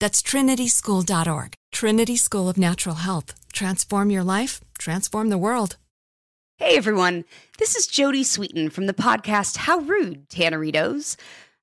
That's trinityschool.org. Trinity School of Natural Health. Transform your life, transform the world. Hey everyone, this is Jodie Sweetin from the podcast How Rude, Tanneritos.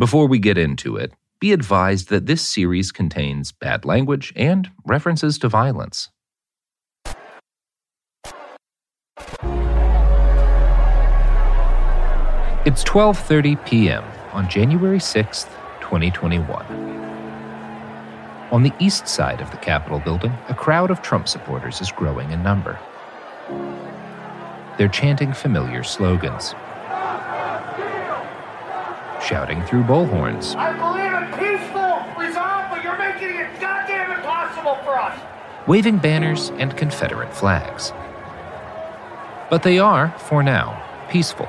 Before we get into it, be advised that this series contains bad language and references to violence. It's 12:30 p.m. on January 6th, 2021. On the east side of the Capitol building, a crowd of Trump supporters is growing in number. They're chanting familiar slogans shouting through bullhorns. I believe in peaceful resolve, but you're making it goddamn impossible for us. Waving banners and Confederate flags. But they are, for now, peaceful.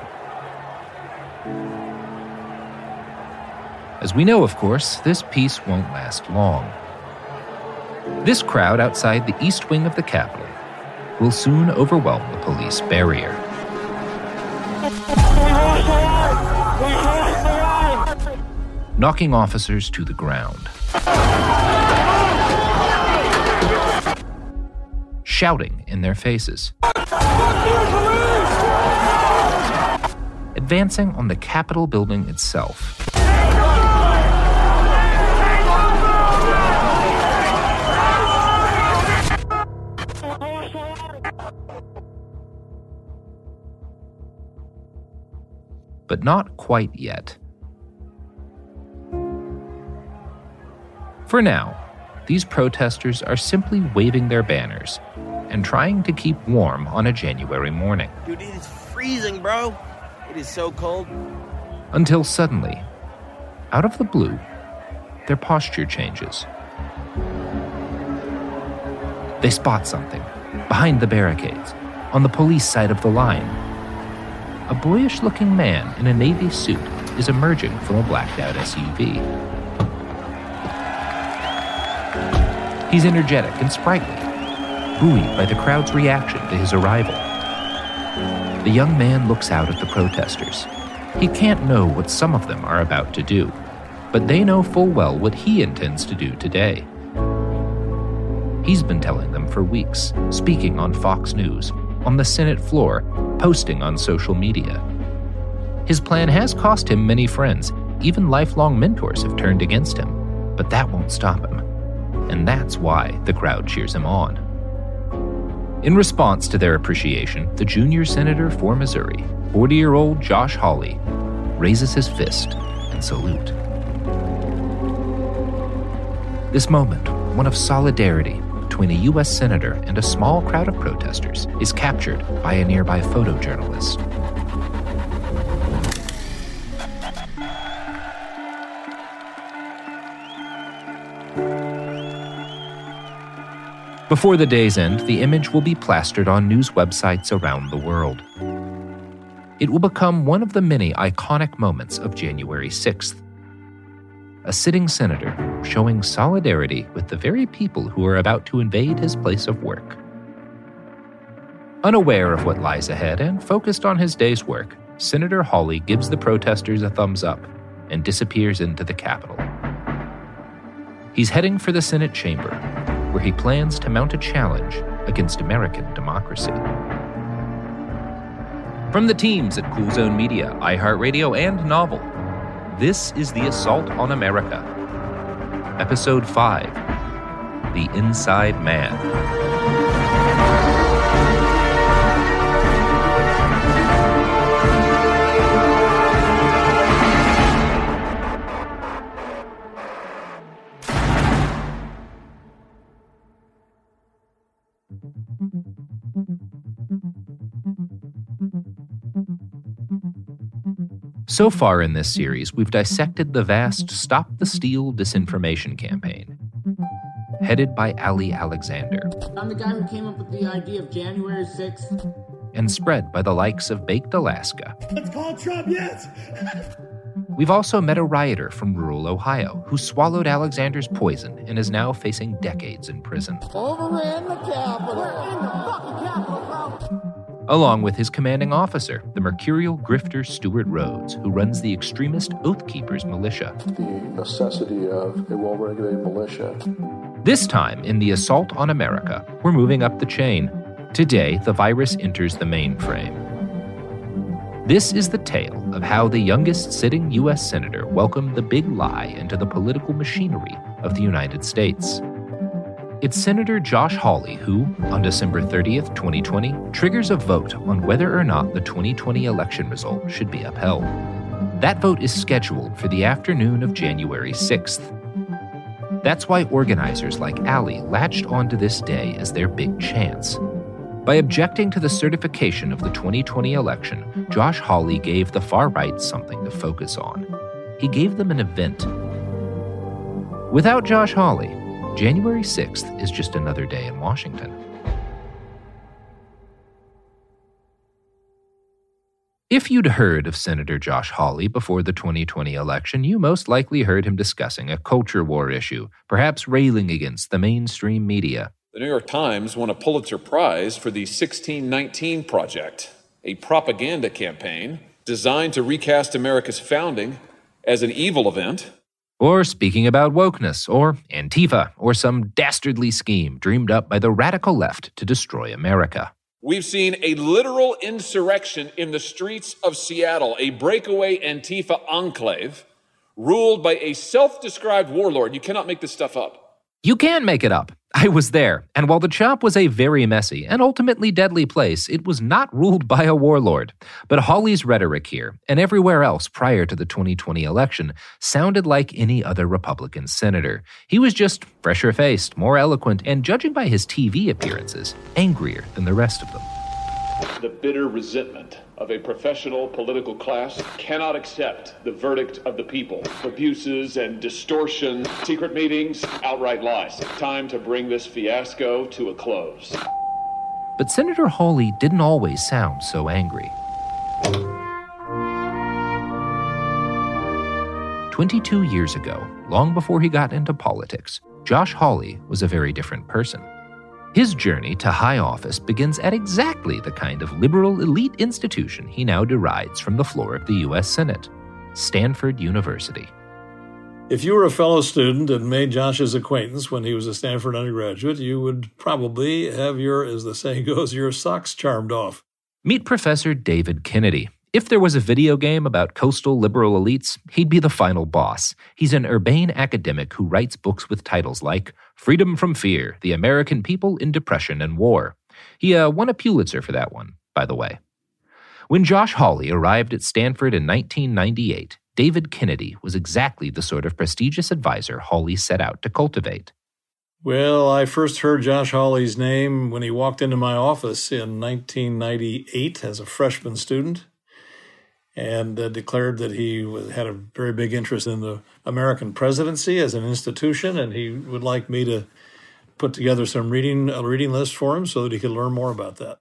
As we know, of course, this peace won't last long. This crowd outside the east wing of the Capitol will soon overwhelm the police barrier. Knocking officers to the ground. Shouting in their faces. Advancing on the Capitol building itself. But not quite yet. For now, these protesters are simply waving their banners and trying to keep warm on a January morning. Dude, it is freezing, bro. It is so cold. Until suddenly, out of the blue, their posture changes. They spot something behind the barricades, on the police side of the line. A boyish looking man in a navy suit is emerging from a blacked out SUV. He's energetic and sprightly, buoyed by the crowd's reaction to his arrival. The young man looks out at the protesters. He can't know what some of them are about to do, but they know full well what he intends to do today. He's been telling them for weeks, speaking on Fox News, on the Senate floor, posting on social media. His plan has cost him many friends, even lifelong mentors have turned against him, but that won't stop him and that's why the crowd cheers him on. In response to their appreciation, the junior senator for Missouri, 40 year old Josh Hawley, raises his fist in salute. This moment, one of solidarity between a U.S. senator and a small crowd of protesters, is captured by a nearby photojournalist. Before the day's end, the image will be plastered on news websites around the world. It will become one of the many iconic moments of January 6th. A sitting senator showing solidarity with the very people who are about to invade his place of work. Unaware of what lies ahead and focused on his day's work, Senator Hawley gives the protesters a thumbs up and disappears into the Capitol. He's heading for the Senate chamber, where he plans to mount a challenge against American democracy. From the teams at Cool Zone Media, iHeartRadio, and Novel, this is The Assault on America. Episode 5 The Inside Man. So far in this series, we've dissected the vast Stop the Steal disinformation campaign, headed by Ali Alexander I'm the guy who came up with the idea of January 6th. and spread by the likes of Baked Alaska. Let's call Trump, yes! We've also met a rioter from rural Ohio who swallowed Alexander's poison and is now facing decades in prison, Overran the Capitol. We're in the fucking Capitol, bro. Along with his commanding officer, the mercurial grifter Stewart Rhodes, who runs the extremist Oath Keepers militia. the necessity of a well regulated militia. This time, in the assault on America, we're moving up the chain. Today, the virus enters the mainframe. This is the tale of how the youngest sitting U.S. Senator welcomed the big lie into the political machinery of the United States. It's Senator Josh Hawley who, on December 30th, 2020, triggers a vote on whether or not the 2020 election result should be upheld. That vote is scheduled for the afternoon of January 6th. That's why organizers like Ali latched onto this day as their big chance. By objecting to the certification of the 2020 election, Josh Hawley gave the far right something to focus on. He gave them an event. Without Josh Hawley, January 6th is just another day in Washington. If you'd heard of Senator Josh Hawley before the 2020 election, you most likely heard him discussing a culture war issue, perhaps railing against the mainstream media. The New York Times won a Pulitzer Prize for the 1619 Project, a propaganda campaign designed to recast America's founding as an evil event. Or speaking about wokeness, or Antifa, or some dastardly scheme dreamed up by the radical left to destroy America. We've seen a literal insurrection in the streets of Seattle, a breakaway Antifa enclave ruled by a self described warlord. You cannot make this stuff up. You can make it up. I was there, and while the CHOP was a very messy and ultimately deadly place, it was not ruled by a warlord. But Hawley's rhetoric here, and everywhere else prior to the 2020 election, sounded like any other Republican senator. He was just fresher faced, more eloquent, and judging by his TV appearances, angrier than the rest of them. The bitter resentment of a professional political class cannot accept the verdict of the people. Abuses and distortion, secret meetings, outright lies. Time to bring this fiasco to a close. But Senator Hawley didn't always sound so angry. 22 years ago, long before he got into politics, Josh Hawley was a very different person. His journey to high office begins at exactly the kind of liberal elite institution he now derides from the floor of the U.S. Senate Stanford University. If you were a fellow student and made Josh's acquaintance when he was a Stanford undergraduate, you would probably have your, as the saying goes, your socks charmed off. Meet Professor David Kennedy. If there was a video game about coastal liberal elites, he'd be the final boss. He's an urbane academic who writes books with titles like Freedom from Fear The American People in Depression and War. He uh, won a Pulitzer for that one, by the way. When Josh Hawley arrived at Stanford in 1998, David Kennedy was exactly the sort of prestigious advisor Hawley set out to cultivate. Well, I first heard Josh Hawley's name when he walked into my office in 1998 as a freshman student and uh, declared that he was, had a very big interest in the American presidency as an institution, and he would like me to put together some reading a reading list for him so that he could learn more about that.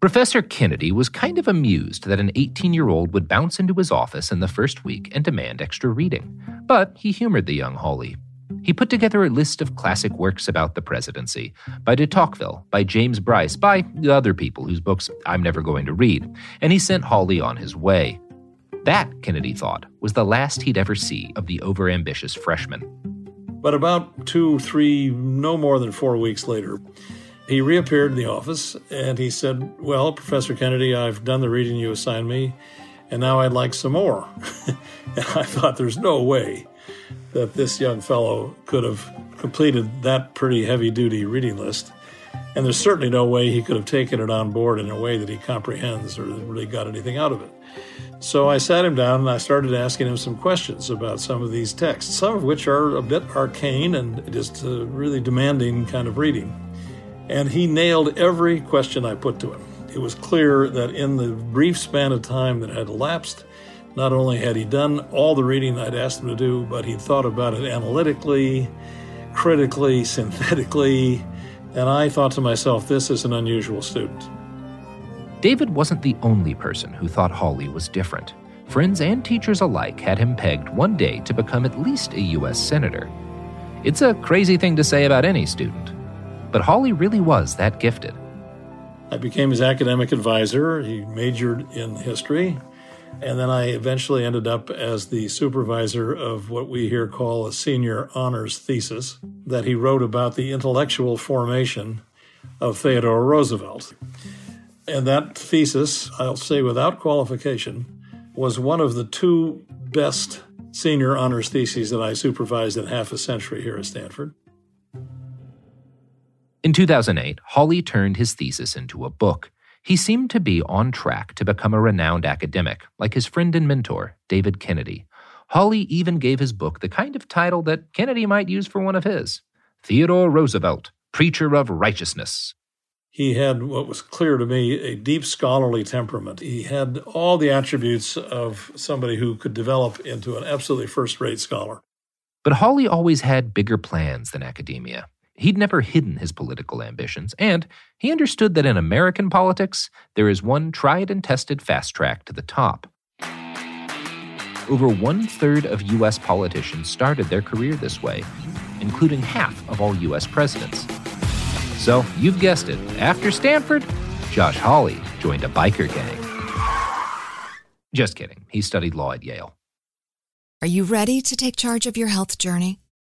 Professor Kennedy was kind of amused that an 18 year old would bounce into his office in the first week and demand extra reading, but he humored the young Hawley. He put together a list of classic works about the presidency by de Tocqueville, by James Bryce, by other people whose books I'm never going to read, and he sent Hawley on his way. That, Kennedy thought, was the last he'd ever see of the overambitious freshman. But about two, three, no more than four weeks later, he reappeared in the office and he said, Well, Professor Kennedy, I've done the reading you assigned me, and now I'd like some more. and I thought, There's no way that this young fellow could have completed that pretty heavy duty reading list. And there's certainly no way he could have taken it on board in a way that he comprehends or really got anything out of it. So I sat him down and I started asking him some questions about some of these texts, some of which are a bit arcane and just a really demanding kind of reading. And he nailed every question I put to him. It was clear that in the brief span of time that had elapsed, not only had he done all the reading I'd asked him to do, but he'd thought about it analytically, critically, synthetically, and I thought to myself, this is an unusual student. David wasn't the only person who thought Hawley was different. Friends and teachers alike had him pegged one day to become at least a U.S. Senator. It's a crazy thing to say about any student, but Hawley really was that gifted. I became his academic advisor. He majored in history. And then I eventually ended up as the supervisor of what we here call a senior honors thesis that he wrote about the intellectual formation of Theodore Roosevelt. And that thesis, I'll say without qualification, was one of the two best senior honors theses that I supervised in half a century here at Stanford. In 2008, Hawley turned his thesis into a book. He seemed to be on track to become a renowned academic, like his friend and mentor, David Kennedy. Hawley even gave his book the kind of title that Kennedy might use for one of his Theodore Roosevelt, Preacher of Righteousness. He had what was clear to me a deep scholarly temperament. He had all the attributes of somebody who could develop into an absolutely first rate scholar. But Hawley always had bigger plans than academia. He'd never hidden his political ambitions, and he understood that in American politics, there is one tried and tested fast track to the top. Over one third of U.S. politicians started their career this way, including half of all U.S. presidents. So, you've guessed it, after Stanford, Josh Hawley joined a biker gang. Just kidding, he studied law at Yale. Are you ready to take charge of your health journey?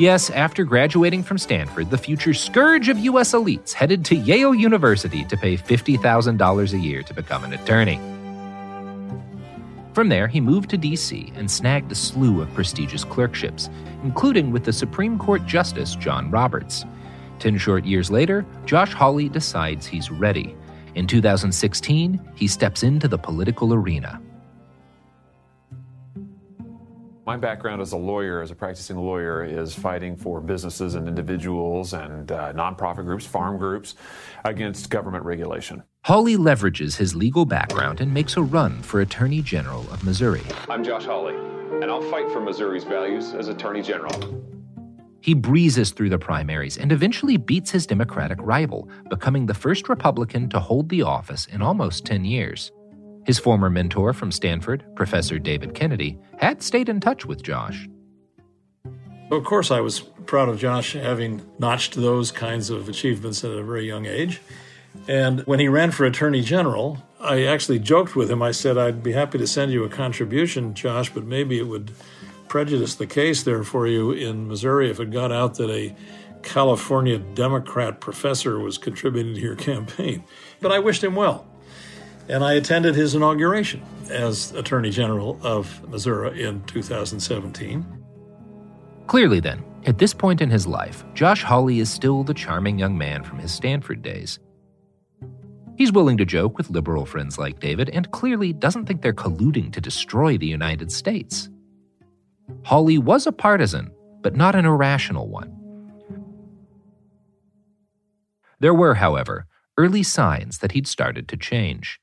Yes, after graduating from Stanford, the future scourge of U.S. elites headed to Yale University to pay $50,000 a year to become an attorney. From there, he moved to D.C. and snagged a slew of prestigious clerkships, including with the Supreme Court Justice John Roberts. Ten short years later, Josh Hawley decides he's ready. In 2016, he steps into the political arena. My background as a lawyer, as a practicing lawyer, is fighting for businesses and individuals and uh, nonprofit groups, farm groups, against government regulation. Hawley leverages his legal background and makes a run for Attorney General of Missouri. I'm Josh Hawley, and I'll fight for Missouri's values as Attorney General. He breezes through the primaries and eventually beats his Democratic rival, becoming the first Republican to hold the office in almost 10 years. His former mentor from Stanford, Professor David Kennedy, had stayed in touch with Josh. Of course, I was proud of Josh having notched those kinds of achievements at a very young age. And when he ran for Attorney General, I actually joked with him. I said, I'd be happy to send you a contribution, Josh, but maybe it would prejudice the case there for you in Missouri if it got out that a California Democrat professor was contributing to your campaign. But I wished him well. And I attended his inauguration as Attorney General of Missouri in 2017. Clearly, then, at this point in his life, Josh Hawley is still the charming young man from his Stanford days. He's willing to joke with liberal friends like David and clearly doesn't think they're colluding to destroy the United States. Hawley was a partisan, but not an irrational one. There were, however, early signs that he'd started to change.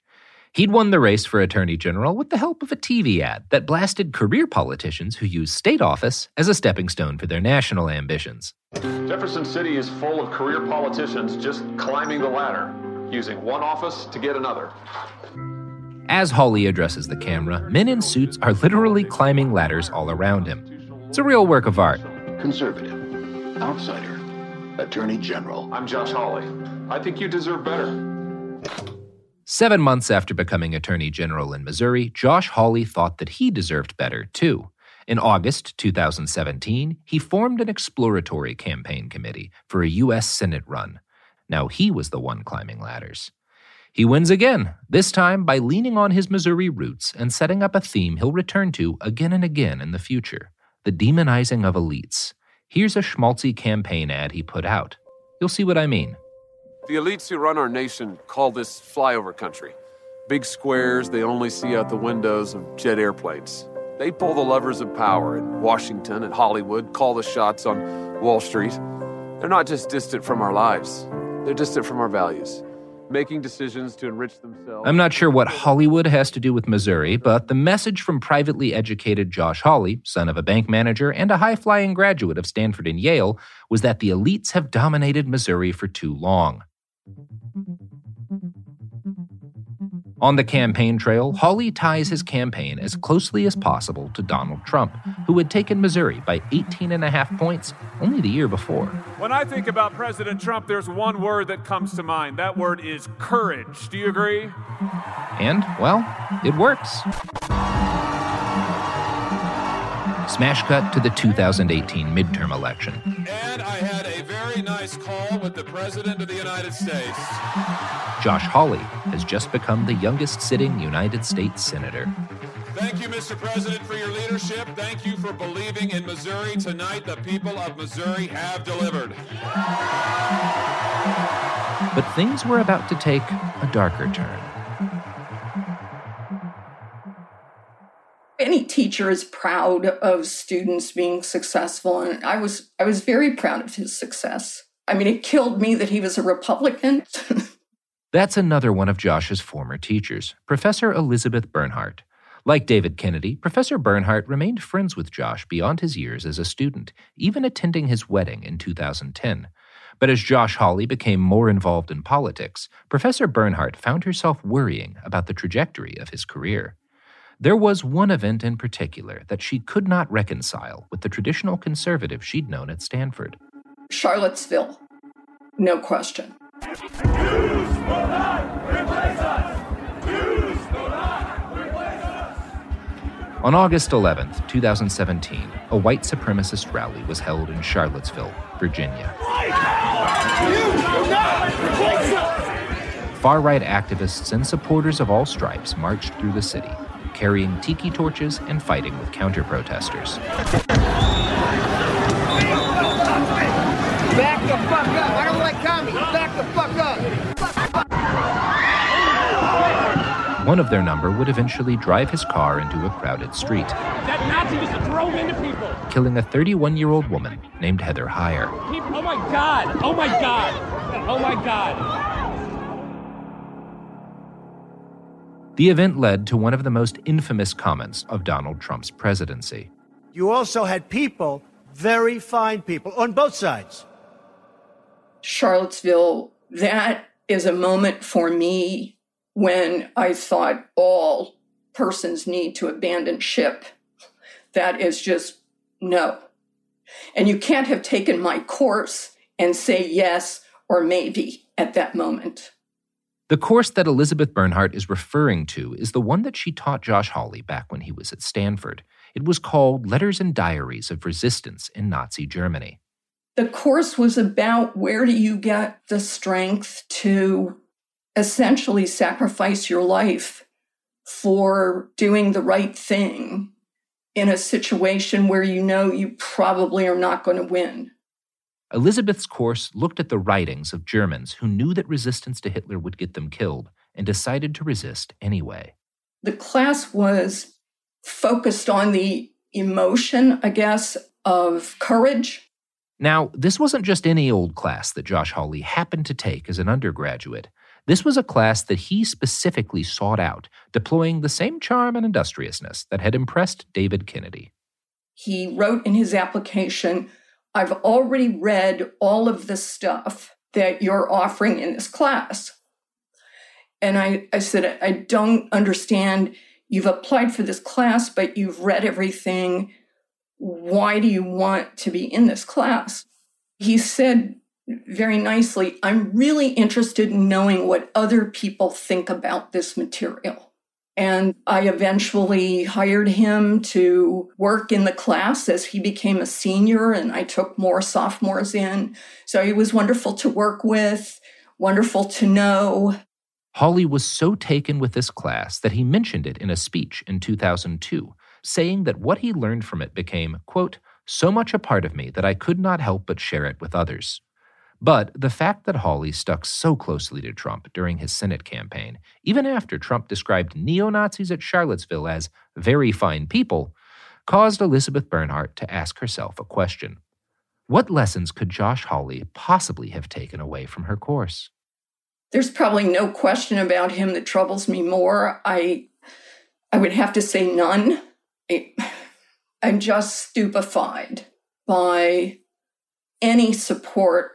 He'd won the race for Attorney General with the help of a TV ad that blasted career politicians who use state office as a stepping stone for their national ambitions. Jefferson City is full of career politicians just climbing the ladder, using one office to get another. As Hawley addresses the camera, men in suits are literally climbing ladders all around him. It's a real work of art. Conservative, outsider, Attorney General. I'm Josh Hawley. I think you deserve better. Seven months after becoming Attorney General in Missouri, Josh Hawley thought that he deserved better, too. In August 2017, he formed an exploratory campaign committee for a U.S. Senate run. Now he was the one climbing ladders. He wins again, this time by leaning on his Missouri roots and setting up a theme he'll return to again and again in the future the demonizing of elites. Here's a schmaltzy campaign ad he put out. You'll see what I mean. The elites who run our nation call this flyover country. Big squares they only see out the windows of jet airplanes. They pull the levers of power in Washington and Hollywood, call the shots on Wall Street. They're not just distant from our lives, they're distant from our values making decisions to enrich themselves. I'm not sure what Hollywood has to do with Missouri, but the message from privately educated Josh Hawley, son of a bank manager and a high flying graduate of Stanford and Yale, was that the elites have dominated Missouri for too long. On the campaign trail, Hawley ties his campaign as closely as possible to Donald Trump, who had taken Missouri by 18 and a half points only the year before. When I think about President Trump, there's one word that comes to mind. That word is courage. Do you agree? And, well, it works. Smash cut to the 2018 midterm election. And I had a very nice call with the President of the United States. Josh Hawley has just become the youngest sitting United States Senator. Thank you, Mr. President, for your leadership. Thank you for believing in Missouri. Tonight, the people of Missouri have delivered. But things were about to take a darker turn. Any teacher is proud of students being successful and i was i was very proud of his success. I mean it killed me that he was a republican. That's another one of josh's former teachers professor elizabeth bernhardt. Like david kennedy professor bernhardt remained friends with josh beyond his years as a student even attending his wedding in 2010 but as Josh Hawley became more involved in politics, Professor Bernhardt found herself worrying about the trajectory of his career. There was one event in particular that she could not reconcile with the traditional conservative she'd known at Stanford. Charlottesville. No question. On August 11th, 2017, a white supremacist rally was held in Charlottesville, Virginia. Far right activists and supporters of all stripes marched through the city, carrying tiki torches and fighting with counter protesters. Back the fuck up. I don't like commies. Back the fuck up. One of their number would eventually drive his car into a crowded street. That Nazi just drove into people. Killing a 31 year old woman named Heather Heyer. Oh my God. Oh my God. Oh my God. The event led to one of the most infamous comments of Donald Trump's presidency. You also had people, very fine people, on both sides. Charlottesville, that is a moment for me when I thought all persons need to abandon ship. That is just no. And you can't have taken my course and say yes or maybe at that moment. The course that Elizabeth Bernhardt is referring to is the one that she taught Josh Hawley back when he was at Stanford. It was called Letters and Diaries of Resistance in Nazi Germany. The course was about where do you get the strength to essentially sacrifice your life for doing the right thing in a situation where you know you probably are not going to win. Elizabeth's course looked at the writings of Germans who knew that resistance to Hitler would get them killed and decided to resist anyway. The class was focused on the emotion, I guess, of courage. Now, this wasn't just any old class that Josh Hawley happened to take as an undergraduate. This was a class that he specifically sought out, deploying the same charm and industriousness that had impressed David Kennedy. He wrote in his application I've already read all of the stuff that you're offering in this class. And I, I said, I don't understand. You've applied for this class, but you've read everything. Why do you want to be in this class? He said very nicely, I'm really interested in knowing what other people think about this material. And I eventually hired him to work in the class as he became a senior, and I took more sophomores in. So he was wonderful to work with, wonderful to know. Hawley was so taken with this class that he mentioned it in a speech in 2002, saying that what he learned from it became, quote, so much a part of me that I could not help but share it with others. But the fact that Hawley stuck so closely to Trump during his Senate campaign, even after Trump described neo Nazis at Charlottesville as very fine people, caused Elizabeth Bernhardt to ask herself a question. What lessons could Josh Hawley possibly have taken away from her course? There's probably no question about him that troubles me more. I I would have to say none. I, I'm just stupefied by any support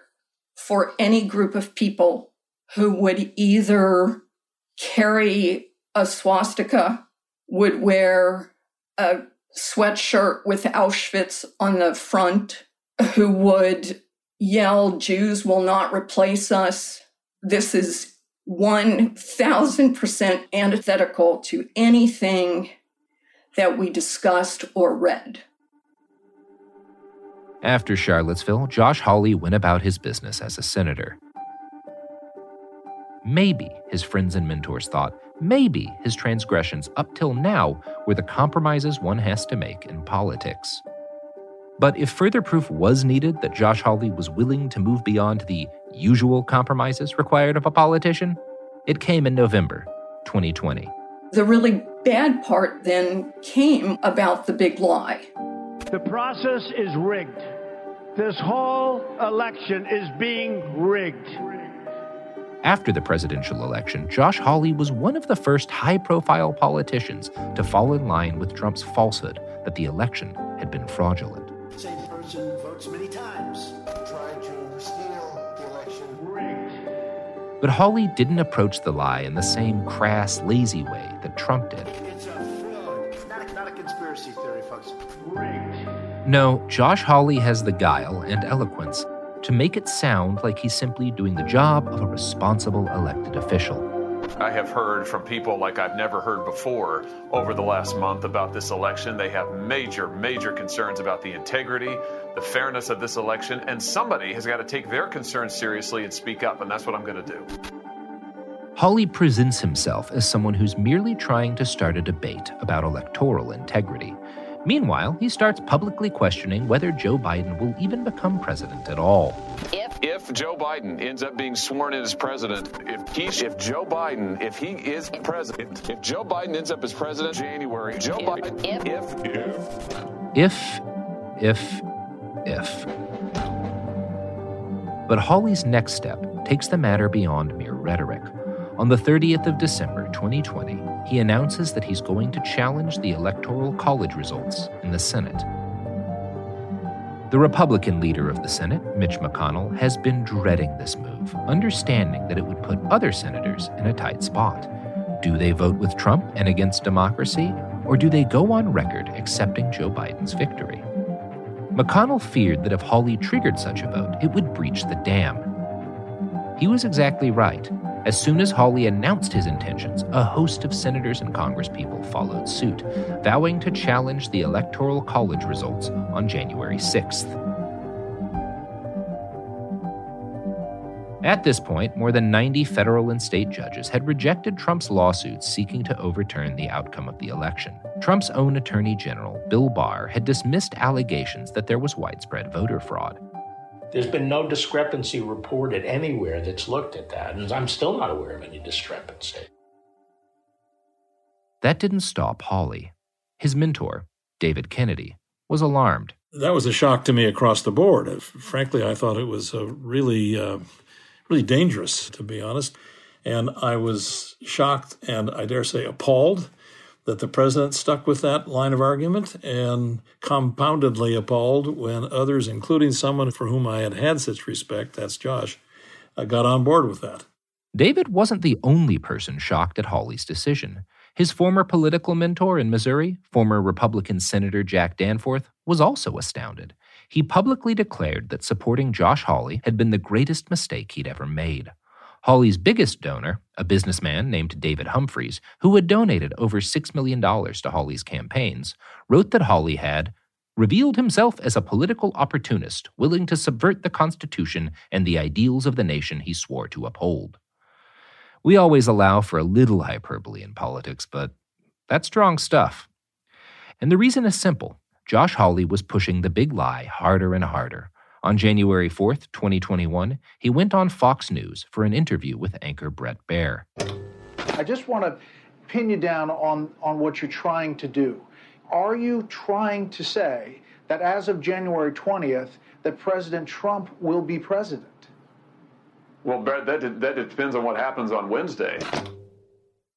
for any group of people who would either carry a swastika, would wear a sweatshirt with Auschwitz on the front, who would yell, Jews will not replace us. This is 1000% antithetical to anything that we discussed or read. After Charlottesville, Josh Hawley went about his business as a senator. Maybe, his friends and mentors thought, maybe his transgressions up till now were the compromises one has to make in politics. But if further proof was needed that Josh Hawley was willing to move beyond the usual compromises required of a politician, it came in November 2020. The really bad part then came about the big lie. The process is rigged. This whole election is being rigged. After the presidential election, Josh Hawley was one of the first high profile politicians to fall in line with Trump's falsehood that the election had been fraudulent. Same person votes many times. Tried to steal the election. Rigged. But Hawley didn't approach the lie in the same crass, lazy way that Trump did. It's a fraud. Not a, not a conspiracy theory, folks. Rigged. No, Josh Hawley has the guile and eloquence to make it sound like he's simply doing the job of a responsible elected official. I have heard from people like I've never heard before over the last month about this election. They have major, major concerns about the integrity, the fairness of this election, and somebody has got to take their concerns seriously and speak up, and that's what I'm going to do. Hawley presents himself as someone who's merely trying to start a debate about electoral integrity. Meanwhile, he starts publicly questioning whether Joe Biden will even become president at all. If, if Joe Biden ends up being sworn in as president, if he, if Joe Biden, if he is president, if Joe Biden ends up as president January, Joe if, Biden, if, if, if, if, if. But Hawley's next step takes the matter beyond mere rhetoric. On the 30th of December 2020, he announces that he's going to challenge the Electoral College results in the Senate. The Republican leader of the Senate, Mitch McConnell, has been dreading this move, understanding that it would put other senators in a tight spot. Do they vote with Trump and against democracy, or do they go on record accepting Joe Biden's victory? McConnell feared that if Hawley triggered such a vote, it would breach the dam. He was exactly right. As soon as Hawley announced his intentions, a host of senators and congresspeople followed suit, vowing to challenge the Electoral College results on January 6th. At this point, more than 90 federal and state judges had rejected Trump's lawsuits seeking to overturn the outcome of the election. Trump's own Attorney General, Bill Barr, had dismissed allegations that there was widespread voter fraud. There's been no discrepancy reported anywhere that's looked at that, and I'm still not aware of any discrepancy. That didn't stop Hawley. His mentor, David Kennedy, was alarmed. That was a shock to me across the board. Frankly, I thought it was uh, really, uh, really dangerous, to be honest. And I was shocked and I dare say appalled that the president stuck with that line of argument and compoundedly appalled when others, including someone for whom I had had such respect, that's Josh, uh, got on board with that. David wasn't the only person shocked at Hawley's decision. His former political mentor in Missouri, former Republican Senator Jack Danforth, was also astounded. He publicly declared that supporting Josh Hawley had been the greatest mistake he'd ever made. Hawley's biggest donor, a businessman named David Humphreys, who had donated over $6 million to Hawley's campaigns, wrote that Hawley had revealed himself as a political opportunist willing to subvert the Constitution and the ideals of the nation he swore to uphold. We always allow for a little hyperbole in politics, but that's strong stuff. And the reason is simple Josh Hawley was pushing the big lie harder and harder. On January 4th, 2021, he went on Fox News for an interview with anchor Bret Baier. I just want to pin you down on, on what you're trying to do. Are you trying to say that as of January 20th, that President Trump will be president? Well, Bret, that, that depends on what happens on Wednesday.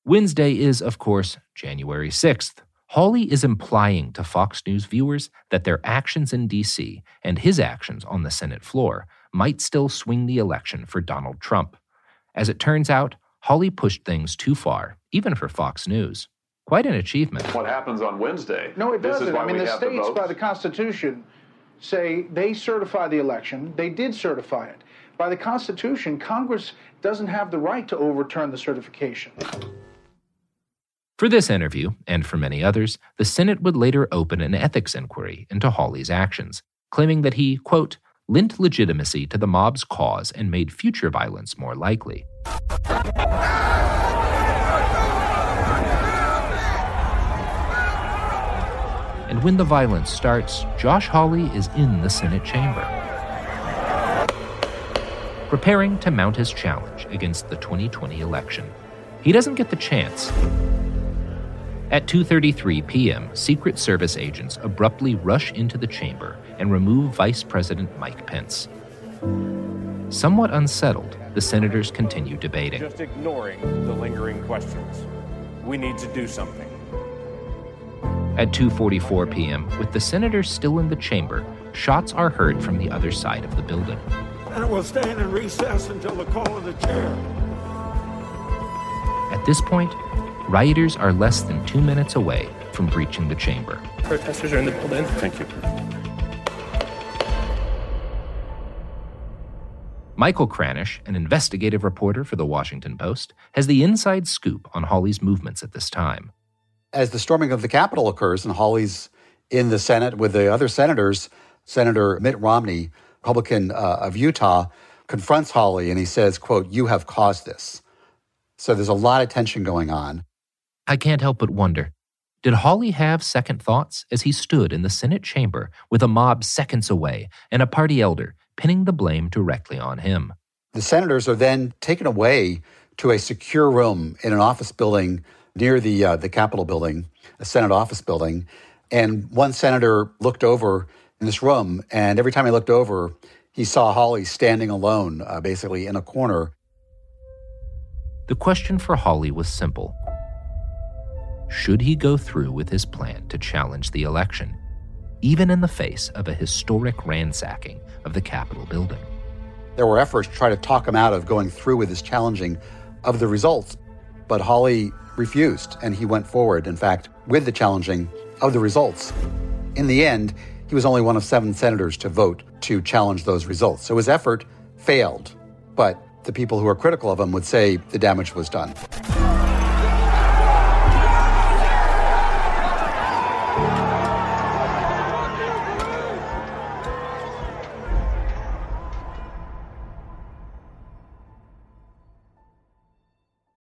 Wednesday is, of course, January 6th. Hawley is implying to Fox News viewers that their actions in D.C. and his actions on the Senate floor might still swing the election for Donald Trump. As it turns out, Hawley pushed things too far, even for Fox News. Quite an achievement. What happens on Wednesday? No, it This is doesn't. why I mean, we the have states, votes. by the Constitution, say they certify the election. They did certify it. By the Constitution, Congress doesn't have the right to overturn the certification. For this interview, and for many others, the Senate would later open an ethics inquiry into Hawley's actions, claiming that he, quote, lent legitimacy to the mob's cause and made future violence more likely. And when the violence starts, Josh Hawley is in the Senate chamber, preparing to mount his challenge against the 2020 election. He doesn't get the chance. At 2:33 p.m., Secret Service agents abruptly rush into the chamber and remove Vice President Mike Pence. Somewhat unsettled, the senators continue debating. Just ignoring the lingering questions. We need to do something. At 2:44 p.m., with the senators still in the chamber, shots are heard from the other side of the building. And we'll stand in recess until the call of the chair. At this point, rioters are less than 2 minutes away from breaching the chamber. Protesters are in the building. Thank you. Michael Kranish, an investigative reporter for the Washington Post, has the inside scoop on Hawley's movements at this time. As the storming of the Capitol occurs and Hawley's in the Senate with the other senators, Senator Mitt Romney, Republican uh, of Utah, confronts Hawley and he says, quote, you have caused this. So there's a lot of tension going on. I can't help but wonder did Hawley have second thoughts as he stood in the Senate chamber with a mob seconds away and a party elder pinning the blame directly on him? The senators are then taken away to a secure room in an office building near the uh, the Capitol building, a Senate office building. And one senator looked over in this room, and every time he looked over, he saw Hawley standing alone, uh, basically in a corner. The question for Hawley was simple Should he go through with his plan to challenge the election, even in the face of a historic ransacking of the Capitol building? There were efforts to try to talk him out of going through with his challenging of the results, but Hawley refused and he went forward, in fact, with the challenging of the results. In the end, he was only one of seven senators to vote to challenge those results. So his effort failed, but the people who are critical of him would say the damage was done.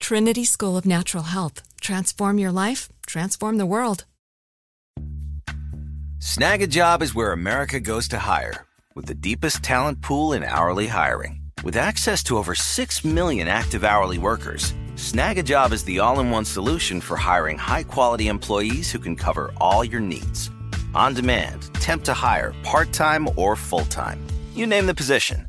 Trinity School of Natural Health. Transform your life, transform the world. Snagajob is where America goes to hire, with the deepest talent pool in hourly hiring. With access to over 6 million active hourly workers, Snagajob is the all in one solution for hiring high quality employees who can cover all your needs. On demand, temp to hire, part time or full time. You name the position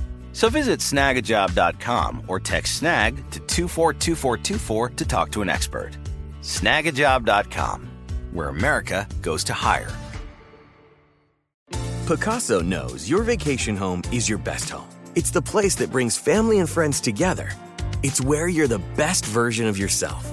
So visit snagajob.com or text snag to 242424 to talk to an expert. Snagajob.com, where America goes to hire. Pacaso knows your vacation home is your best home. It's the place that brings family and friends together. It's where you're the best version of yourself.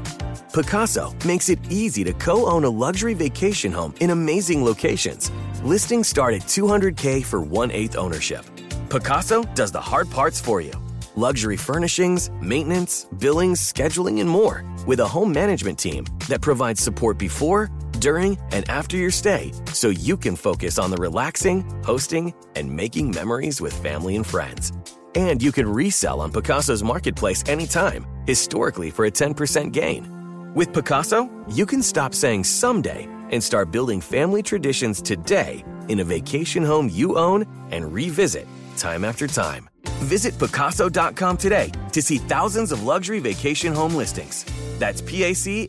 Pacaso makes it easy to co own a luxury vacation home in amazing locations. Listings start at 200K for one eighth ownership. Pacaso does the hard parts for you luxury furnishings, maintenance, billings, scheduling, and more with a home management team that provides support before, during, and after your stay so you can focus on the relaxing, hosting, and making memories with family and friends. And you can resell on Pacaso's marketplace anytime, historically for a 10% gain. With Pacaso, you can stop saying someday and start building family traditions today in a vacation home you own and revisit time after time. Visit Pacaso.com today to see thousands of luxury vacation home listings. That's PACASO.com.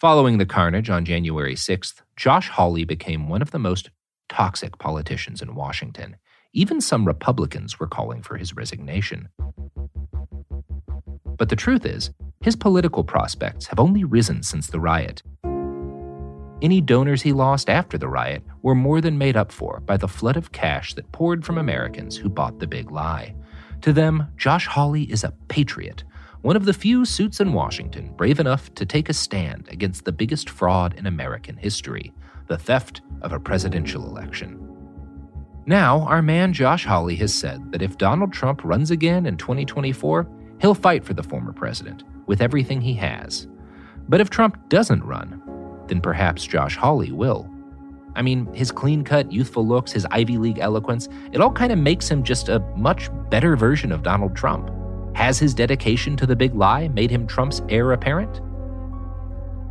Following the carnage on January 6th, Josh Hawley became one of the most toxic politicians in Washington. Even some Republicans were calling for his resignation. But the truth is, his political prospects have only risen since the riot. Any donors he lost after the riot were more than made up for by the flood of cash that poured from Americans who bought the big lie. To them, Josh Hawley is a patriot, one of the few suits in Washington brave enough to take a stand against the biggest fraud in American history the theft of a presidential election. Now, our man Josh Hawley has said that if Donald Trump runs again in 2024, he'll fight for the former president with everything he has. But if Trump doesn't run, then perhaps Josh Hawley will. I mean, his clean cut, youthful looks, his Ivy League eloquence, it all kind of makes him just a much better version of Donald Trump. Has his dedication to the big lie made him Trump's heir apparent?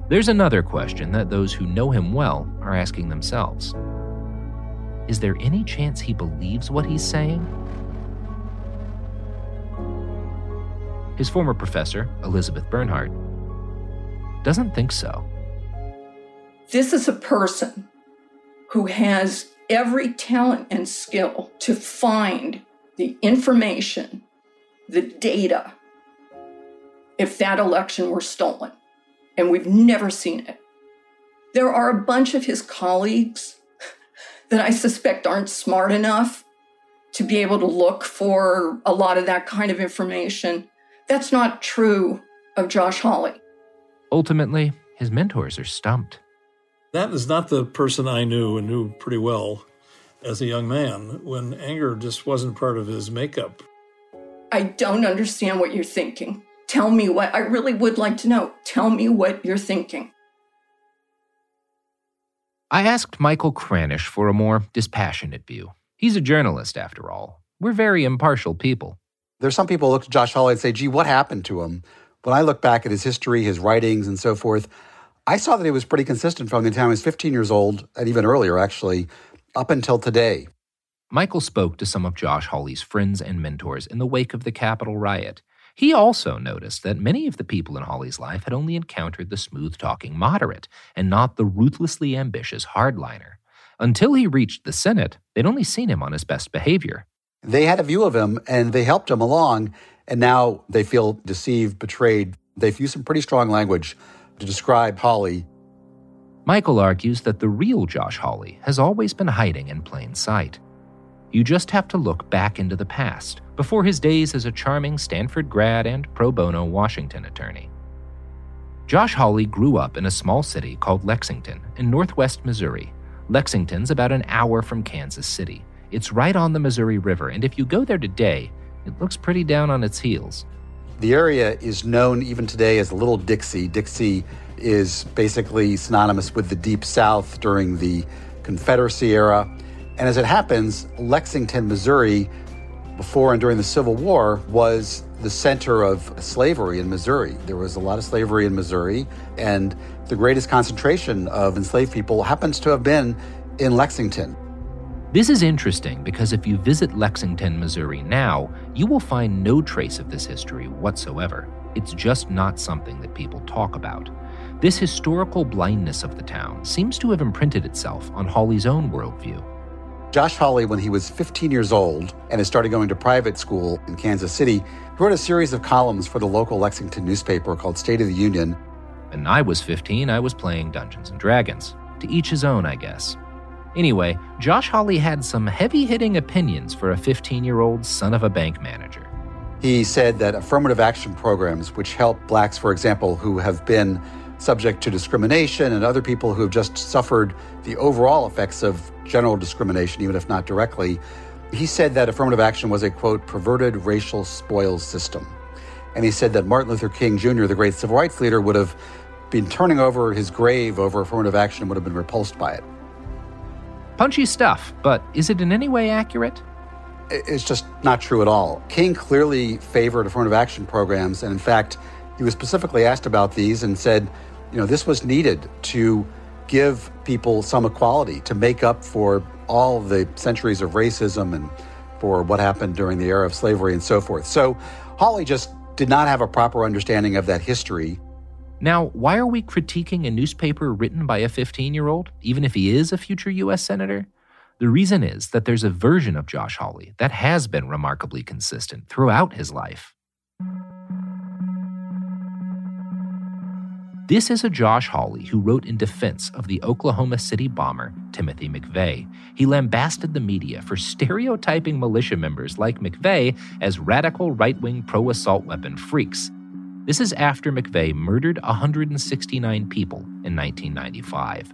There's another question that those who know him well are asking themselves Is there any chance he believes what he's saying? His former professor, Elizabeth Bernhardt, doesn't think so. This is a person who has every talent and skill to find the information, the data, if that election were stolen. And we've never seen it. There are a bunch of his colleagues that I suspect aren't smart enough to be able to look for a lot of that kind of information. That's not true of Josh Hawley. Ultimately, his mentors are stumped. That is not the person I knew and knew pretty well as a young man when anger just wasn't part of his makeup. I don't understand what you're thinking. Tell me what I really would like to know. Tell me what you're thinking. I asked Michael Kranish for a more dispassionate view. He's a journalist, after all. We're very impartial people. There's some people look at Josh Hawley and say, gee, what happened to him? When I look back at his history, his writings, and so forth, I saw that he was pretty consistent from the time he was 15 years old, and even earlier, actually, up until today. Michael spoke to some of Josh Hawley's friends and mentors in the wake of the Capitol riot. He also noticed that many of the people in Hawley's life had only encountered the smooth talking moderate and not the ruthlessly ambitious hardliner. Until he reached the Senate, they'd only seen him on his best behavior. They had a view of him and they helped him along, and now they feel deceived, betrayed. They've used some pretty strong language to describe Hawley. Michael argues that the real Josh Hawley has always been hiding in plain sight. You just have to look back into the past, before his days as a charming Stanford grad and pro bono Washington attorney. Josh Hawley grew up in a small city called Lexington in northwest Missouri. Lexington's about an hour from Kansas City. It's right on the Missouri River, and if you go there today, it looks pretty down on its heels. The area is known even today as Little Dixie. Dixie is basically synonymous with the Deep South during the Confederacy era. And as it happens, Lexington, Missouri, before and during the Civil War, was the center of slavery in Missouri. There was a lot of slavery in Missouri, and the greatest concentration of enslaved people happens to have been in Lexington. This is interesting because if you visit Lexington, Missouri now, you will find no trace of this history whatsoever. It's just not something that people talk about. This historical blindness of the town seems to have imprinted itself on Hawley's own worldview. Josh Hawley, when he was 15 years old and had started going to private school in Kansas City, wrote a series of columns for the local Lexington newspaper called State of the Union. When I was 15, I was playing Dungeons and Dragons. To each his own, I guess. Anyway, Josh Hawley had some heavy hitting opinions for a 15 year old son of a bank manager. He said that affirmative action programs, which help blacks, for example, who have been subject to discrimination and other people who have just suffered the overall effects of general discrimination, even if not directly, he said that affirmative action was a quote, perverted racial spoils system. And he said that Martin Luther King Jr., the great civil rights leader, would have been turning over his grave over affirmative action and would have been repulsed by it. Punchy stuff, but is it in any way accurate? It's just not true at all. King clearly favored affirmative action programs, and in fact, he was specifically asked about these and said, you know, this was needed to give people some equality, to make up for all the centuries of racism and for what happened during the era of slavery and so forth. So Hawley just did not have a proper understanding of that history. Now, why are we critiquing a newspaper written by a 15 year old, even if he is a future U.S. Senator? The reason is that there's a version of Josh Hawley that has been remarkably consistent throughout his life. This is a Josh Hawley who wrote in defense of the Oklahoma City bomber Timothy McVeigh. He lambasted the media for stereotyping militia members like McVeigh as radical right wing pro assault weapon freaks. This is after McVeigh murdered 169 people in 1995.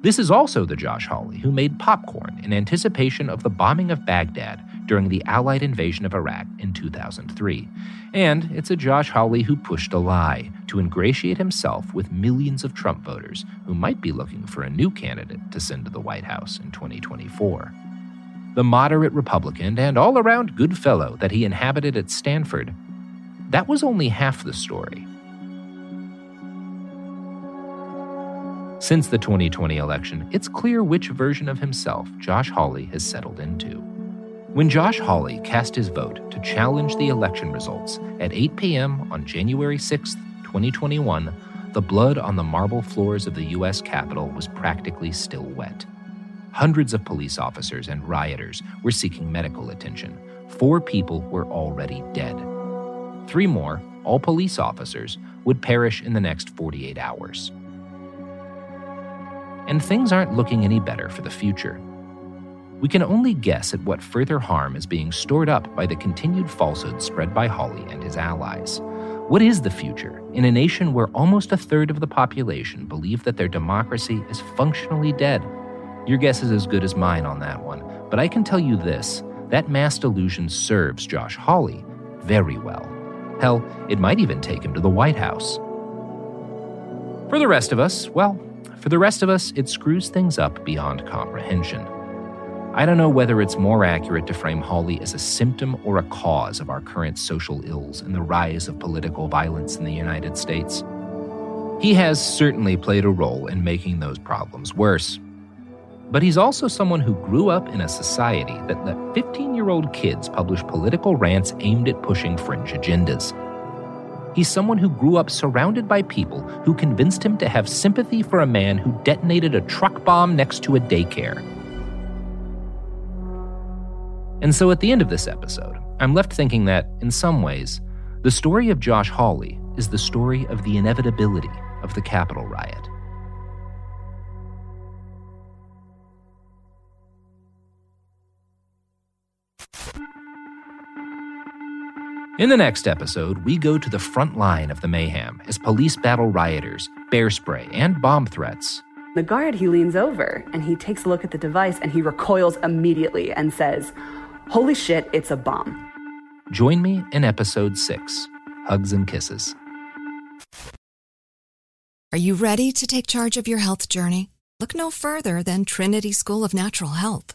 This is also the Josh Hawley who made popcorn in anticipation of the bombing of Baghdad during the Allied invasion of Iraq in 2003. And it's a Josh Hawley who pushed a lie to ingratiate himself with millions of Trump voters who might be looking for a new candidate to send to the White House in 2024. The moderate Republican and all around good fellow that he inhabited at Stanford, that was only half the story. Since the 2020 election, it's clear which version of himself Josh Hawley has settled into. When Josh Hawley cast his vote to challenge the election results at 8 p.m. on January 6, 2021, the blood on the marble floors of the U.S. Capitol was practically still wet. Hundreds of police officers and rioters were seeking medical attention. Four people were already dead. Three more, all police officers, would perish in the next 48 hours. And things aren't looking any better for the future. We can only guess at what further harm is being stored up by the continued falsehoods spread by Hawley and his allies. What is the future in a nation where almost a third of the population believe that their democracy is functionally dead? Your guess is as good as mine on that one, but I can tell you this that mass delusion serves Josh Hawley very well. Hell, it might even take him to the White House. For the rest of us, well, for the rest of us, it screws things up beyond comprehension. I don't know whether it's more accurate to frame Hawley as a symptom or a cause of our current social ills and the rise of political violence in the United States. He has certainly played a role in making those problems worse. But he's also someone who grew up in a society that let 15 year old kids publish political rants aimed at pushing fringe agendas. He's someone who grew up surrounded by people who convinced him to have sympathy for a man who detonated a truck bomb next to a daycare. And so at the end of this episode, I'm left thinking that, in some ways, the story of Josh Hawley is the story of the inevitability of the Capitol riot. In the next episode, we go to the front line of the mayhem as police battle rioters, bear spray, and bomb threats. The guard, he leans over and he takes a look at the device and he recoils immediately and says, Holy shit, it's a bomb. Join me in episode 6 Hugs and Kisses. Are you ready to take charge of your health journey? Look no further than Trinity School of Natural Health.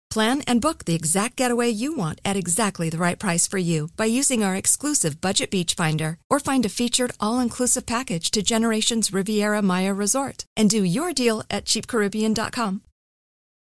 Plan and book the exact getaway you want at exactly the right price for you by using our exclusive Budget Beach Finder or find a featured all-inclusive package to Generations Riviera Maya Resort and do your deal at cheapcaribbean.com.